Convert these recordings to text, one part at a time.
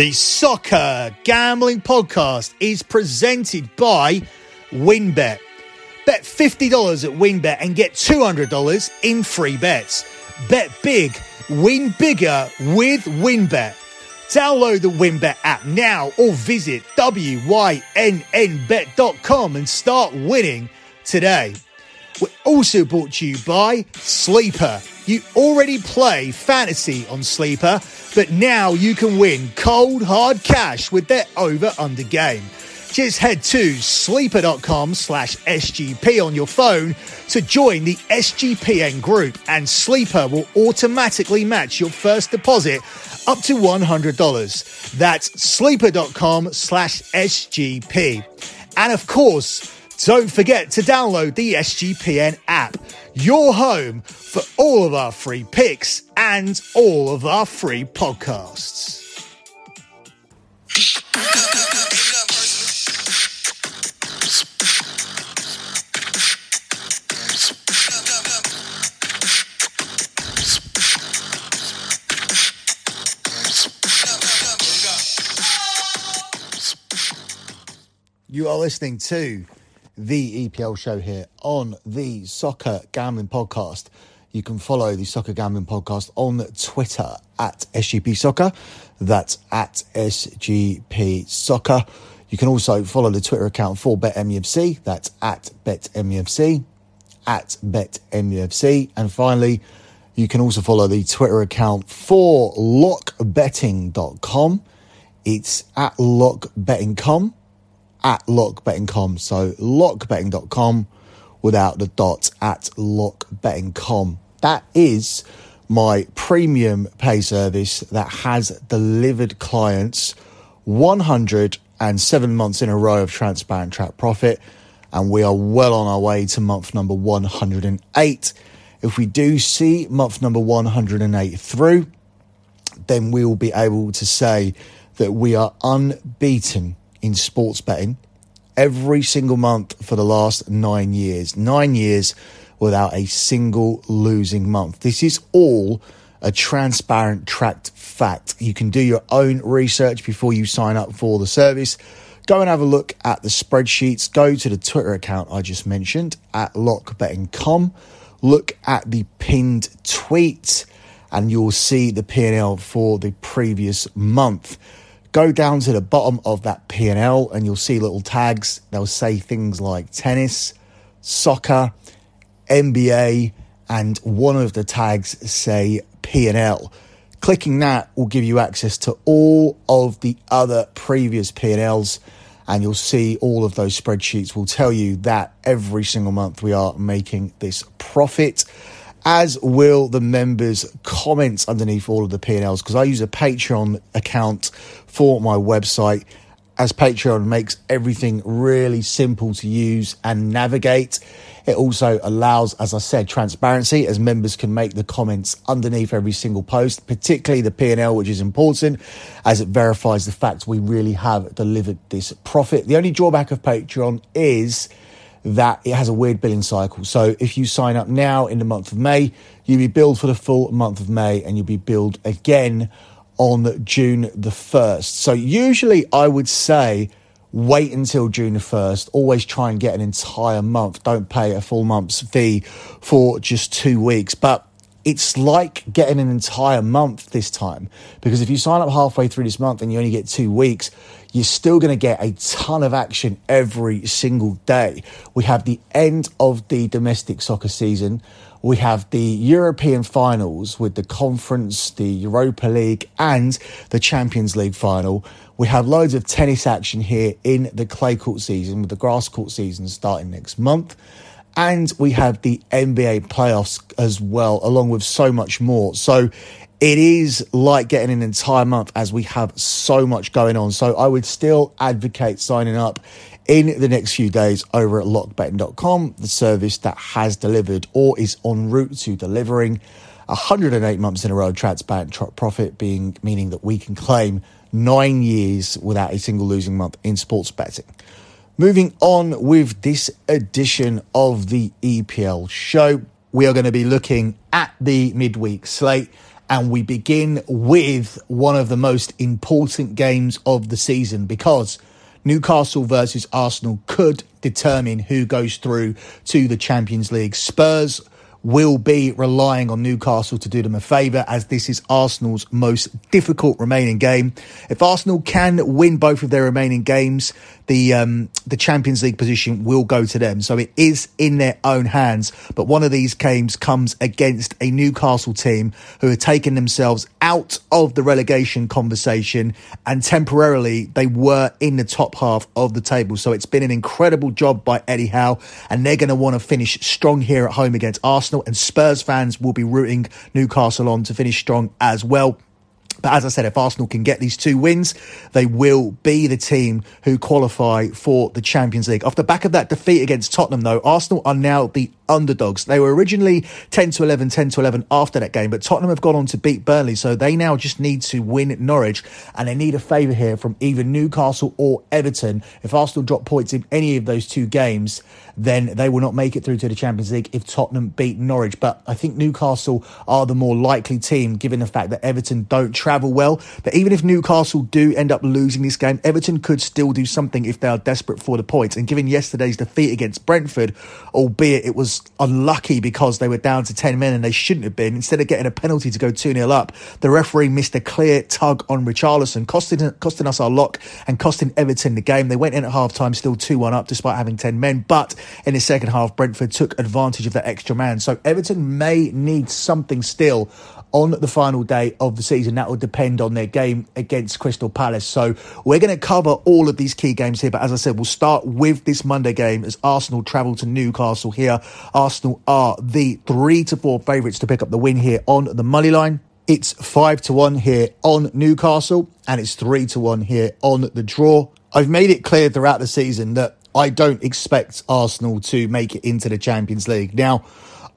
The Soccer Gambling Podcast is presented by WynnBET. Bet $50 at WynnBET and get $200 in free bets. Bet big, win bigger with WynnBET. Download the WynnBET app now or visit WYNNBet.com and start winning today. We're also brought to you by Sleeper. You already play fantasy on Sleeper, but now you can win cold hard cash with their over under game. Just head to sleeper.com slash SGP on your phone to join the SGPN group and Sleeper will automatically match your first deposit up to $100. That's sleeper.com slash SGP. And of course, don't forget to download the SGPN app, your home for all of our free picks and all of our free podcasts. You are listening to the EPL show here on the Soccer Gambling Podcast. You can follow the Soccer Gambling Podcast on Twitter at SGP Soccer. That's at SGP Soccer. You can also follow the Twitter account for BetMUFC. That's at BetMUFC, at BetMUFC. And finally, you can also follow the Twitter account for lockbetting.com. It's at lockbetting.com at lockbetting.com. So lockbetting.com without the dot at lockbetting.com. That is my premium pay service that has delivered clients 107 months in a row of transparent track profit. And we are well on our way to month number 108. If we do see month number 108 through, then we will be able to say that we are unbeaten in sports betting every single month for the last nine years. Nine years without a single losing month. This is all a transparent, tracked fact. You can do your own research before you sign up for the service. Go and have a look at the spreadsheets. Go to the Twitter account I just mentioned at lockbetting.com. Look at the pinned tweet and you'll see the P&L for the previous month go down to the bottom of that P&L and you'll see little tags. They'll say things like tennis, soccer, NBA, and one of the tags say P&L. Clicking that will give you access to all of the other previous P&Ls and you'll see all of those spreadsheets will tell you that every single month we are making this profit as will the members' comments underneath all of the P&Ls because I use a Patreon account for my website as Patreon makes everything really simple to use and navigate. It also allows, as I said, transparency as members can make the comments underneath every single post, particularly the P&L, which is important as it verifies the fact we really have delivered this profit. The only drawback of Patreon is that it has a weird billing cycle. So if you sign up now in the month of May, you'll be billed for the full month of May and you'll be billed again on June the 1st. So usually I would say wait until June the 1st. Always try and get an entire month. Don't pay a full month's fee for just two weeks. But it's like getting an entire month this time because if you sign up halfway through this month and you only get two weeks, you're still going to get a ton of action every single day. We have the end of the domestic soccer season. We have the European finals with the conference, the Europa League, and the Champions League final. We have loads of tennis action here in the clay court season with the grass court season starting next month. And we have the NBA playoffs as well, along with so much more. So it is like getting an entire month as we have so much going on. So I would still advocate signing up in the next few days over at lockbetting.com, the service that has delivered or is en route to delivering 108 months in a row transparent profit being meaning that we can claim nine years without a single losing month in sports betting. Moving on with this edition of the EPL show, we are going to be looking at the midweek slate And we begin with one of the most important games of the season because Newcastle versus Arsenal could determine who goes through to the Champions League. Spurs will be relying on Newcastle to do them a favour as this is Arsenal's most difficult remaining game. If Arsenal can win both of their remaining games, the um, the Champions League position will go to them. So it is in their own hands. But one of these games comes against a Newcastle team who have taken themselves out of the relegation conversation and temporarily they were in the top half of the table. So it's been an incredible job by Eddie Howe and they're going to want to finish strong here at home against Arsenal and Spurs fans will be rooting Newcastle on to finish strong as well. But as I said, if Arsenal can get these two wins, they will be the team who qualify for the Champions League. Off the back of that defeat against Tottenham, though, Arsenal are now the underdogs. They were originally 10 to 11, 10 to 11 after that game, but Tottenham have gone on to beat Burnley, so they now just need to win Norwich, and they need a favour here from either Newcastle or Everton. If Arsenal drop points in any of those two games, then they will not make it through to the Champions League if Tottenham beat Norwich. But I think Newcastle are the more likely team, given the fact that Everton don't travel well. But even if Newcastle do end up losing this game, Everton could still do something if they are desperate for the points. And given yesterday's defeat against Brentford, albeit it was unlucky because they were down to 10 men and they shouldn't have been. Instead of getting a penalty to go 2 0 up, the referee missed a clear tug on Richarlison, costing, costing us our lock and costing Everton the game. They went in at half time still 2 1 up despite having 10 men. But in the second half, Brentford took advantage of that extra man. So Everton may need something still on the final day of the season. That will depend on their game against Crystal Palace. So we're going to cover all of these key games here. But as I said, we'll start with this Monday game as Arsenal travel to Newcastle here. Arsenal are the three to four favourites to pick up the win here on the money line. It's five to one here on Newcastle and it's three to one here on the draw. I've made it clear throughout the season that I don't expect Arsenal to make it into the Champions League. Now,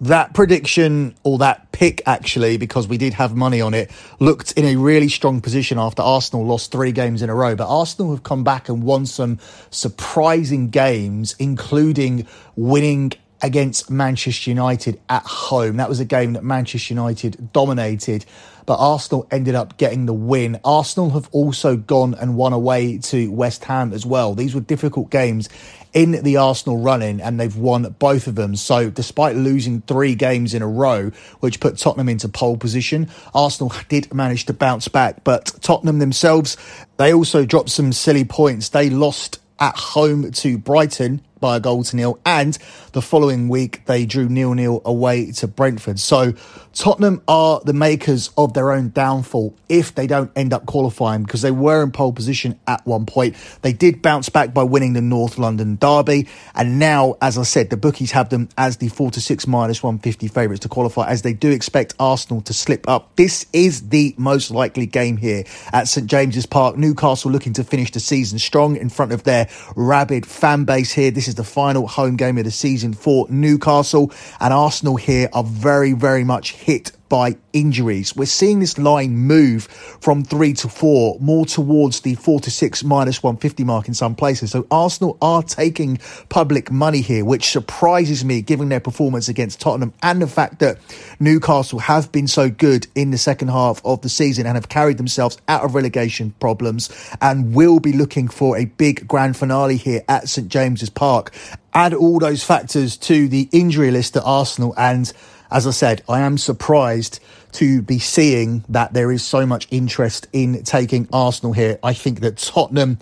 that prediction or that pick actually because we did have money on it looked in a really strong position after Arsenal lost 3 games in a row but Arsenal have come back and won some surprising games including winning against Manchester United at home that was a game that Manchester United dominated but Arsenal ended up getting the win. Arsenal have also gone and won away to West Ham as well. These were difficult games in the Arsenal running and they've won both of them. So despite losing three games in a row, which put Tottenham into pole position, Arsenal did manage to bounce back. But Tottenham themselves, they also dropped some silly points. They lost at home to Brighton by a goal to nil. And the following week, they drew nil nil away to Brentford. So Tottenham are the makers of their own downfall if they don't end up qualifying because they were in pole position at one point. They did bounce back by winning the North London Derby. And now, as I said, the bookies have them as the 4 to 6 minus 150 favourites to qualify as they do expect Arsenal to slip up. This is the most likely game here at St James's Park. Newcastle looking to finish the season strong in front of their rabid fan base here. This is is the final home game of the season for Newcastle, and Arsenal here are very, very much hit by injuries. We're seeing this line move from three to four, more towards the four to six minus 150 mark in some places. So Arsenal are taking public money here, which surprises me given their performance against Tottenham and the fact that Newcastle have been so good in the second half of the season and have carried themselves out of relegation problems and will be looking for a big grand finale here at St James's Park. Add all those factors to the injury list at Arsenal and as I said, I am surprised to be seeing that there is so much interest in taking Arsenal here. I think that Tottenham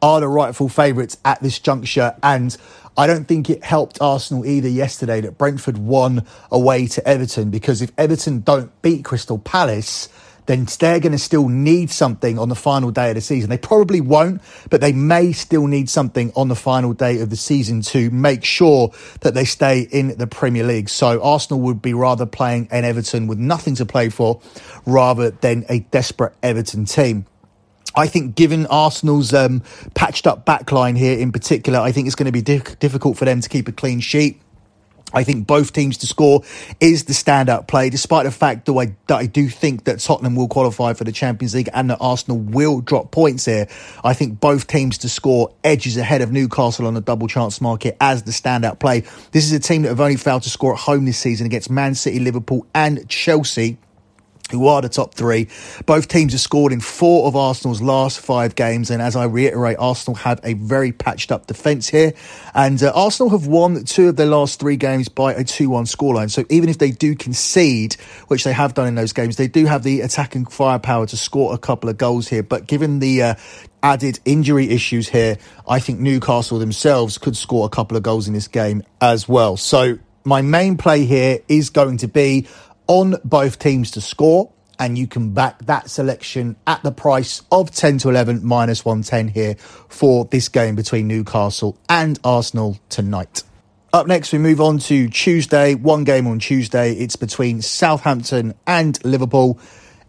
are the rightful favourites at this juncture, and I don't think it helped Arsenal either yesterday that Brentford won away to Everton because if Everton don't beat Crystal Palace, then they're going to still need something on the final day of the season. They probably won't, but they may still need something on the final day of the season to make sure that they stay in the Premier League. So Arsenal would be rather playing an Everton with nothing to play for rather than a desperate Everton team. I think, given Arsenal's um, patched up backline here in particular, I think it's going to be di- difficult for them to keep a clean sheet. I think both teams to score is the standout play, despite the fact that I, that I do think that Tottenham will qualify for the Champions League and that Arsenal will drop points here. I think both teams to score edges ahead of Newcastle on the double chance market as the standout play. This is a team that have only failed to score at home this season against Man City, Liverpool, and Chelsea. Who are the top three. Both teams have scored in four of Arsenal's last five games. And as I reiterate, Arsenal have a very patched up defence here. And uh, Arsenal have won two of their last three games by a 2 1 scoreline. So even if they do concede, which they have done in those games, they do have the attacking firepower to score a couple of goals here. But given the uh, added injury issues here, I think Newcastle themselves could score a couple of goals in this game as well. So my main play here is going to be on both teams to score. And you can back that selection at the price of 10 to 11 minus 110 here for this game between Newcastle and Arsenal tonight. Up next, we move on to Tuesday. One game on Tuesday. It's between Southampton and Liverpool.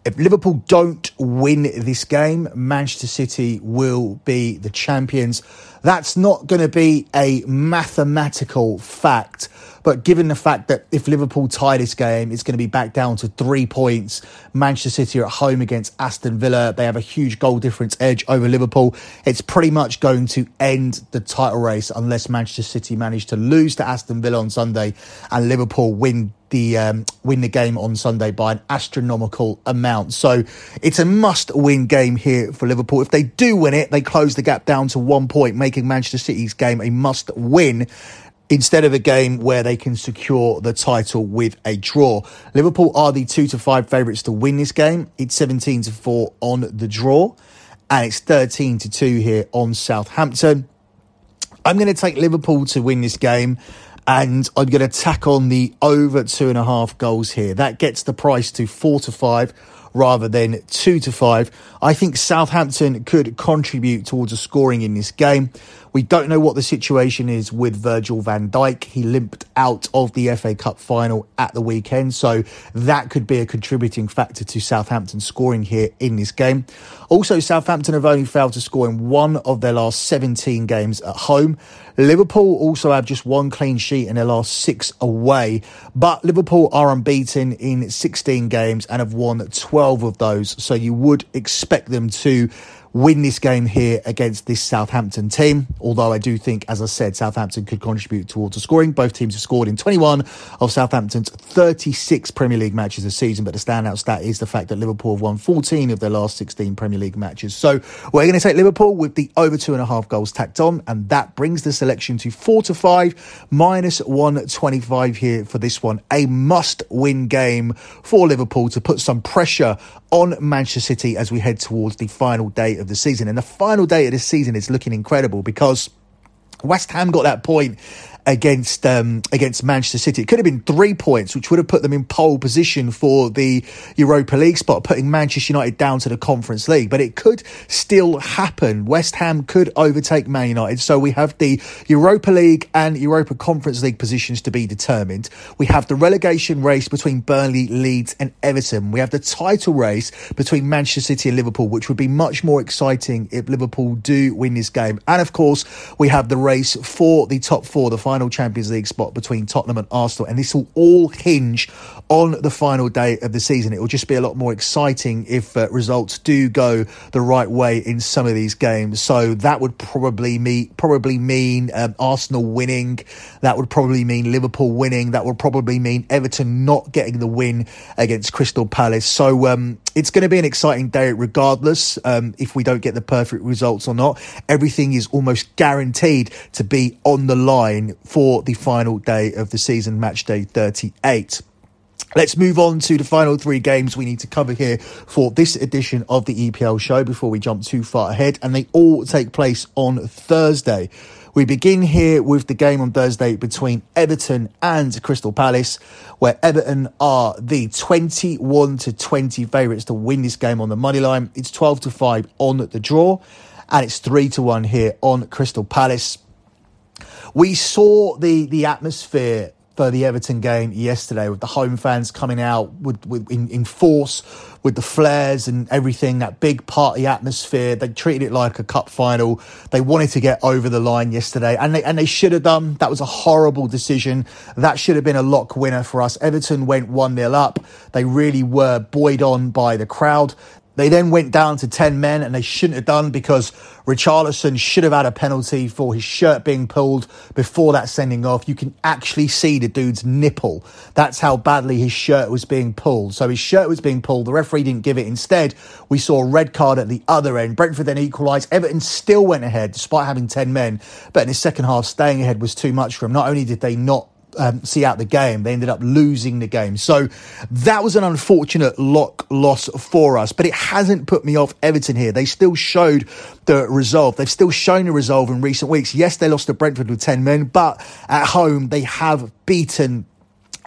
If Liverpool don't win this game, Manchester City will be the champions. That's not going to be a mathematical fact, but given the fact that if Liverpool tie this game, it's going to be back down to three points. Manchester City are at home against Aston Villa. They have a huge goal difference edge over Liverpool. It's pretty much going to end the title race unless Manchester City manage to lose to Aston Villa on Sunday and Liverpool win the um, win the game on Sunday by an astronomical amount. So it's a must-win game here for Liverpool. If they do win it, they close the gap down to one point, making Manchester City's game a must-win instead of a game where they can secure the title with a draw. Liverpool are the two to five favourites to win this game. It's 17 to four on the draw, and it's 13 to two here on Southampton. I'm going to take Liverpool to win this game and I'm going to tack on the over two and a half goals here. That gets the price to four to five rather than two to five. I think Southampton could contribute towards a scoring in this game. We don't know what the situation is with Virgil van Dijk. He limped out of the FA Cup final at the weekend, so that could be a contributing factor to Southampton scoring here in this game. Also, Southampton have only failed to score in one of their last 17 games at home. Liverpool also have just one clean sheet in their last six away, but Liverpool are unbeaten in 16 games and have won 12 of those, so you would expect them to win this game here against this Southampton team. Although I do think, as I said, Southampton could contribute towards the scoring. Both teams have scored in 21 of Southampton's 36 Premier League matches this season, but the standout stat is the fact that Liverpool have won 14 of their last 16 Premier League matches. So we're going to take Liverpool with the over two and a half goals tacked on, and that brings the selection to four to five, minus 125 here for this one. A must win game for Liverpool to put some pressure on Manchester City as we head towards the final day of the season. And the final day of this season is looking incredible because West Ham got that point against um, against Manchester City. It could have been three points, which would have put them in pole position for the Europa League spot, putting Manchester United down to the Conference League. But it could still happen. West Ham could overtake Man United. So we have the Europa League and Europa Conference League positions to be determined. We have the relegation race between Burnley, Leeds, and Everton. We have the title race between Manchester City and Liverpool, which would be much more exciting if Liverpool do win this game. And of course, we have the race for the top four, the final Champions League spot between Tottenham and Arsenal. And this will all hinge on the final day of the season. It will just be a lot more exciting if uh, results do go the right way in some of these games. So that would probably mean probably mean um, Arsenal winning. That would probably mean Liverpool winning. That would probably mean Everton not getting the win against Crystal Palace. So um, it's going to be an exciting day regardless um, if we don't get the perfect results or not. Everything is almost guaranteed to be on the line for the final day of the season, match day 38. Let's move on to the final three games we need to cover here for this edition of the EPL show before we jump too far ahead, and they all take place on Thursday. We begin here with the game on Thursday between Everton and Crystal Palace, where Everton are the 21 to 20 favourites to win this game on the money line. It's 12 to 5 on the draw, and it's 3 to 1 here on Crystal Palace. We saw the the atmosphere for the Everton game yesterday with the home fans coming out with, with in, in, force with the flares and everything, that big party atmosphere. They treated it like a cup final. They wanted to get over the line yesterday and they, and they should have done. That was a horrible decision. That should have been a lock winner for us. Everton went 1 0 up. They really were buoyed on by the crowd They then went down to 10 men and they shouldn't have done because Richarlison should have had a penalty for his shirt being pulled before that sending off. You can actually see the dude's nipple. That's how badly his shirt was being pulled. So his shirt was being pulled. The referee didn't give it. Instead, we saw a red card at the other end. Brentford then equalised. Everton still went ahead despite having 10 men. But in the second half, staying ahead was too much for him. Not only did they not um, see out the game. They ended up losing the game. So that was an unfortunate lock loss for us, but it hasn't put me off Everton here. They still showed the resolve. They've still shown the resolve in recent weeks. Yes, they lost to Brentford with 10 men, but at home they have beaten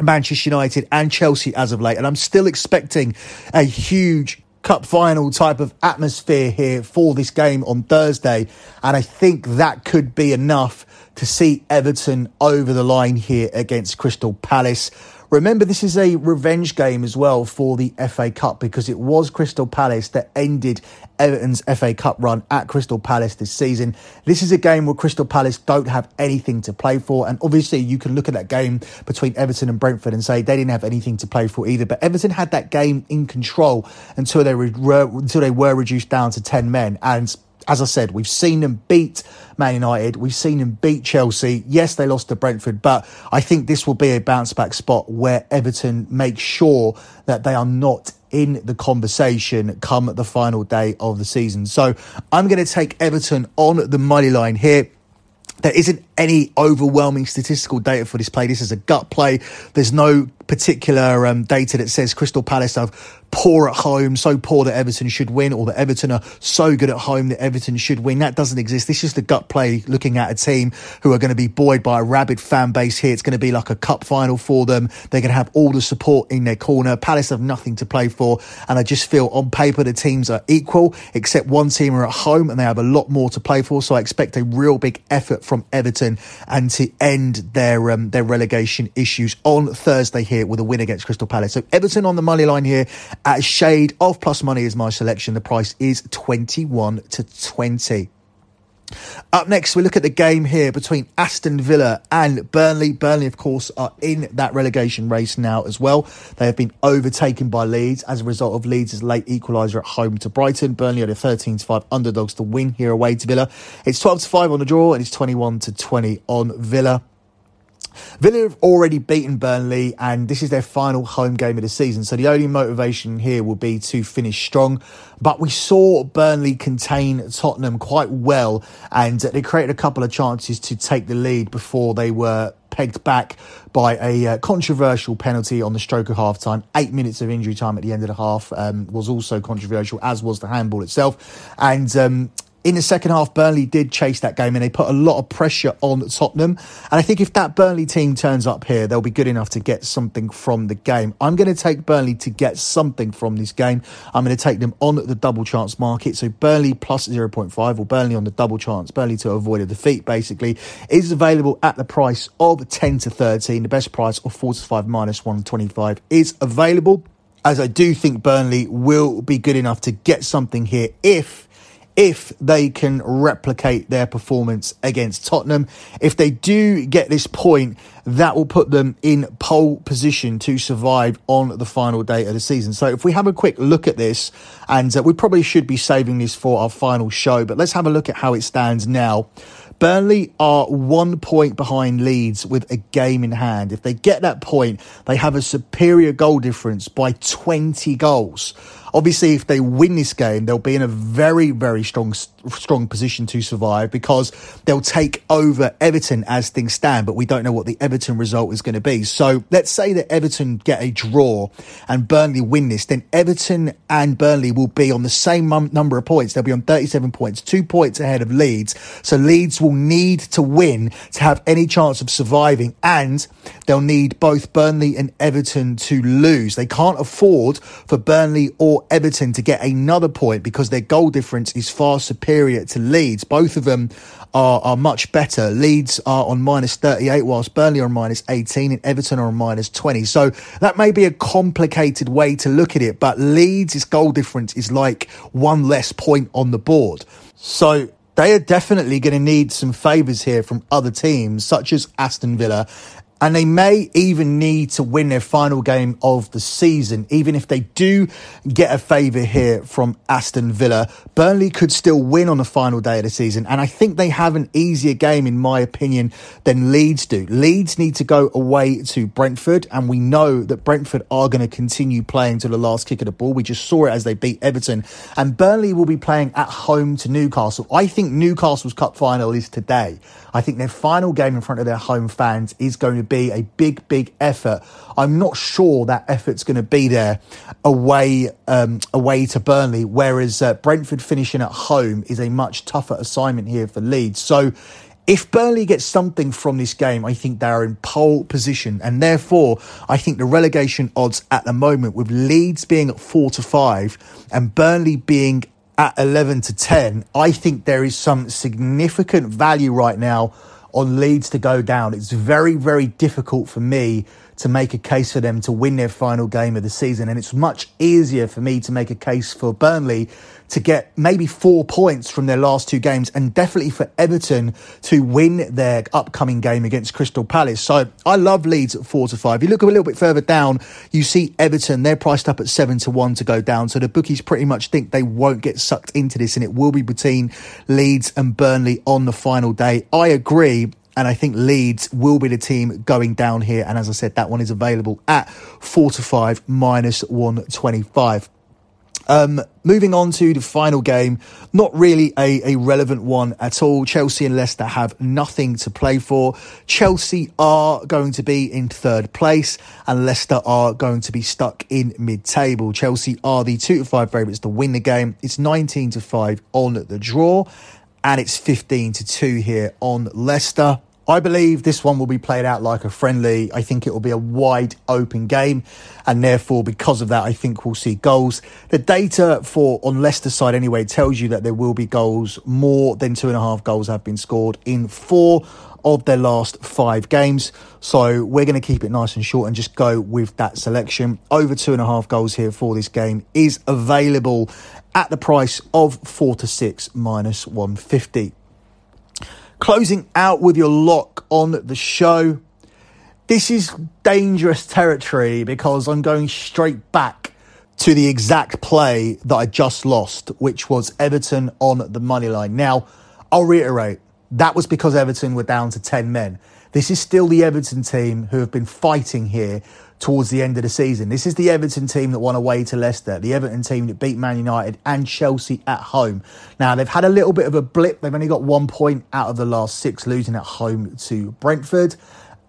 Manchester United and Chelsea as of late. And I'm still expecting a huge cup final type of atmosphere here for this game on Thursday. And I think that could be enough to see Everton over the line here against Crystal Palace. Remember, this is a revenge game as well for the FA Cup because it was Crystal Palace that ended Everton's FA Cup run at Crystal Palace this season. This is a game where Crystal Palace don't have anything to play for. And obviously, you can look at that game between Everton and Brentford and say they didn't have anything to play for either. But Everton had that game in control until they were, until they were reduced down to 10 men. And as I said, we've seen them beat Man United. We've seen them beat Chelsea. Yes, they lost to Brentford, but I think this will be a bounce back spot where Everton make sure that they are not in the conversation come the final day of the season. So I'm going to take Everton on the money line here. There isn't any overwhelming statistical data for this play. This is a gut play. There's no particular um, data that says Crystal Palace have poor at home, so poor that Everton should win, or that Everton are so good at home that Everton should win. That doesn't exist. This is the gut play looking at a team who are going to be buoyed by a rabid fan base here. It's going to be like a cup final for them. They're going to have all the support in their corner. Palace have nothing to play for. And I just feel on paper the teams are equal, except one team are at home and they have a lot more to play for. So I expect a real big effort from Everton and to end their, um, their relegation issues on Thursday here with a win against Crystal Palace. So Everton on the money line here at a shade of plus money is my selection. The price is 21 to 20. Up next, we look at the game here between Aston Villa and Burnley. Burnley, of course, are in that relegation race now as well. They have been overtaken by Leeds as a result of Leeds' late equaliser at home to Brighton. Burnley are the 13 to 5 underdogs to win here away to Villa. It's 12 to 5 on the draw and it's 21 to 20 on Villa. Villa have already beaten Burnley, and this is their final home game of the season. So the only motivation here will be to finish strong. But we saw Burnley contain Tottenham quite well, and they created a couple of chances to take the lead before they were pegged back by a uh, controversial penalty on the stroke of half time. Eight minutes of injury time at the end of the half um, was also controversial, as was the handball itself. And um, in the second half, Burnley did chase that game and they put a lot of pressure on Tottenham. And I think if that Burnley team turns up here, they'll be good enough to get something from the game. I'm going to take Burnley to get something from this game. I'm going to take them on the double chance market. So Burnley plus 0.5 or Burnley on the double chance, Burnley to avoid a defeat basically, is available at the price of 10 to 13. The best price of 4 to 5 minus 125 is available. As I do think Burnley will be good enough to get something here if if they can replicate their performance against Tottenham. If they do get this point, that will put them in pole position to survive on the final day of the season. So if we have a quick look at this, and uh, we probably should be saving this for our final show, but let's have a look at how it stands now. Burnley are one point behind Leeds with a game in hand. If they get that point, they have a superior goal difference by 20 goals. Obviously, if they win this game, they'll be in a very, very strong, strong position to survive because they'll take over Everton as things stand. But we don't know what the Everton result is going to be. So let's say that Everton get a draw and Burnley win this, then Everton and Burnley will be on the same number of points. They'll be on 37 points, two points ahead of Leeds. So Leeds will need to win to have any chance of surviving, and they'll need both Burnley and Everton to lose. They can't afford for Burnley or Everton to get another point because their goal difference is far superior to Leeds. Both of them are, are much better. Leeds are on minus 38, whilst Burnley are on minus 18 and Everton are on minus 20. So that may be a complicated way to look at it, but Leeds' goal difference is like one less point on the board. So they are definitely going to need some favours here from other teams, such as Aston Villa And they may even need to win their final game of the season. Even if they do get a favour here from Aston Villa, Burnley could still win on the final day of the season. And I think they have an easier game, in my opinion, than Leeds do. Leeds need to go away to Brentford. And we know that Brentford are going to continue playing to the last kick of the ball. We just saw it as they beat Everton. And Burnley will be playing at home to Newcastle. I think Newcastle's cup final is today. I think their final game in front of their home fans is going to be a big, big effort. I'm not sure that effort's going to be there away, um, away to Burnley, whereas uh, Brentford finishing at home is a much tougher assignment here for Leeds. So if Burnley gets something from this game, I think they are in pole position. And therefore, I think the relegation odds at the moment, with Leeds being at four to five and Burnley being at 11 to 10, I think there is some significant value right now on Leeds to go down. It's very, very difficult for me to make a case for them to win their final game of the season. And it's much easier for me to make a case for Burnley to get maybe four points from their last two games and definitely for Everton to win their upcoming game against Crystal Palace. So I love Leeds at four to five. If You look a little bit further down, you see Everton, they're priced up at seven to one to go down. So the bookies pretty much think they won't get sucked into this and it will be between Leeds and Burnley on the final day. I agree. And I think Leeds will be the team going down here. And as I said, that one is available at four to five minus 125. Um, moving on to the final game, not really a, a relevant one at all. Chelsea and Leicester have nothing to play for. Chelsea are going to be in third place and Leicester are going to be stuck in mid-table. Chelsea are the two to five favourites to win the game. It's 19 to five on the draw and it's 15 to 2 here on Leicester. I believe this one will be played out like a friendly. I think it will be a wide open game, and therefore, because of that, I think we'll see goals. The data for on Leicester side anyway tells you that there will be goals. More than two and a half goals have been scored in four of their last five games. So we're going to keep it nice and short and just go with that selection. Over two and a half goals here for this game is available at the price of four to six minus 150. Closing out with your lock on the show. This is dangerous territory because I'm going straight back to the exact play that I just lost, which was Everton on the money line. Now, I'll reiterate that was because Everton were down to 10 men. This is still the Everton team who have been fighting here towards the end of the season. This is the Everton team that won away to Leicester, the Everton team that beat Man United and Chelsea at home. Now, they've had a little bit of a blip. They've only got one point out of the last six, losing at home to Brentford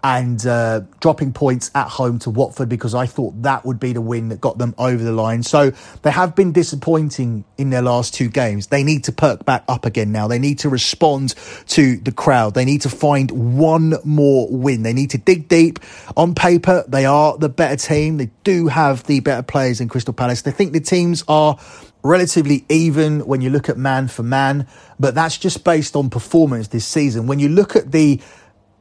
and uh, dropping points at home to Watford because I thought that would be the win that got them over the line. So they have been disappointing in their last two games. They need to perk back up again now. They need to respond to the crowd. They need to find one more win. They need to dig deep. On paper, they are the better team. They do have the better players in Crystal Palace. They think the teams are relatively even when you look at man for man, but that's just based on performance this season. When you look at the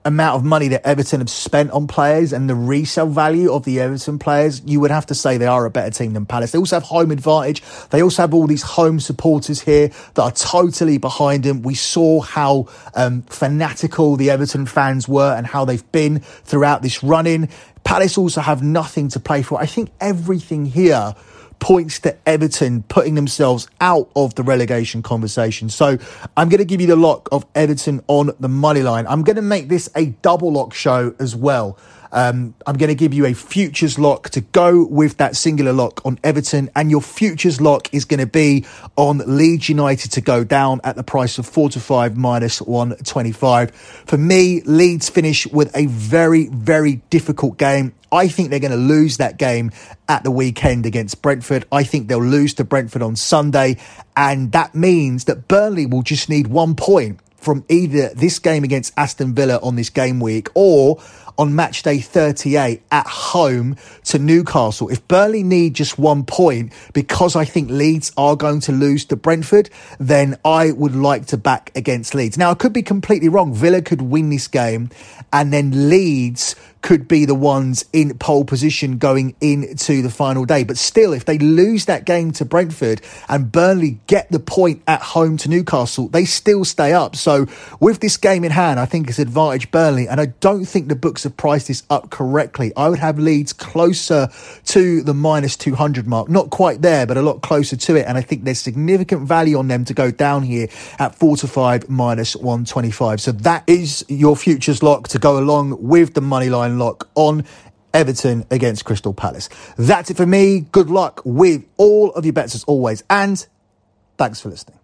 amount of money that Everton have spent on players and the resale value of the Everton players, you would have to say they are a better team than Palace. They also have home advantage. They also have all these home supporters here that are totally behind them. We saw how um, fanatical the Everton fans were and how they've been throughout this run in. Palace also have nothing to play for. I think everything here points to Everton putting themselves out of the relegation conversation. So I'm going to give you the lock of Everton on the money line. I'm going to make this a double lock show as well. Um, I'm going to give you a futures lock to go with that singular lock on Everton, and your futures lock is going to be on Leeds United to go down at the price of four to five minus 125. For me, Leeds finish with a very, very difficult game. I think they're going to lose that game at the weekend against Brentford. I think they'll lose to Brentford on Sunday. And that means that Burnley will just need one point from either this game against Aston Villa on this game week or on match day 38 at home to Newcastle. If Burnley need just one point because I think Leeds are going to lose to Brentford, then I would like to back against Leeds. Now, I could be completely wrong. Villa could win this game and then Leeds could be the ones in pole position going into the final day. But still, if they lose that game to Brentford and Burnley get the point at home to Newcastle, they still stay up. So with this game in hand, I think it's advantage Burnley. And I don't think the books have priced this up correctly. I would have Leeds closer to the minus 200 mark. Not quite there, but a lot closer to it. And I think there's significant value on them to go down here at 4 to 5 minus 125. So that is your futures lock to go along with the money line lock on Everton against Crystal Palace. That's it for me. Good luck with all of your bets as always. And thanks for listening.